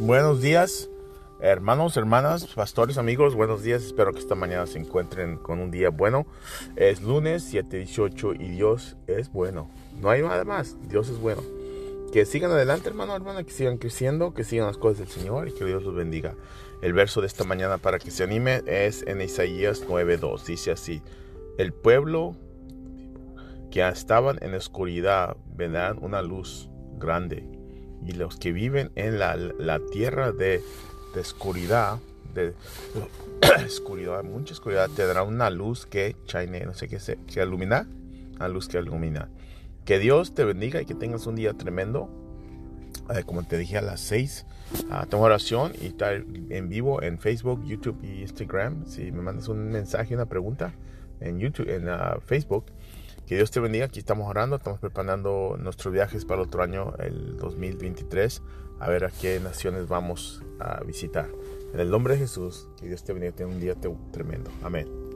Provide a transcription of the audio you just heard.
Buenos días, hermanos, hermanas, pastores, amigos. Buenos días. Espero que esta mañana se encuentren con un día bueno. Es lunes 7:18 y Dios es bueno. No hay nada más. Dios es bueno. Que sigan adelante, hermano, hermana, que sigan creciendo, que sigan las cosas del Señor y que Dios los bendiga. El verso de esta mañana para que se anime es en Isaías 9:2. Dice así: El pueblo que estaban en la oscuridad verán una luz grande y los que viven en la, tierra de, oscuridad, de, oscuridad, mucha oscuridad, te dará una luz que shine, no sé qué, se, que ilumina, una luz que ilumina. Que Dios te bendiga y que tengas un día tremendo. Eh, como te dije a las 6, uh, ah, tengo oración y está en vivo en Facebook, YouTube y Instagram. Si me mandas un mensaje, una pregunta en YouTube, en uh, Facebook, que Dios te bendiga. Aquí estamos orando, estamos preparando nuestros viajes para el otro año, el 2023, a ver a qué naciones vamos a visitar. En el nombre de Jesús, que Dios te bendiga, tenga un día tremendo. Amén.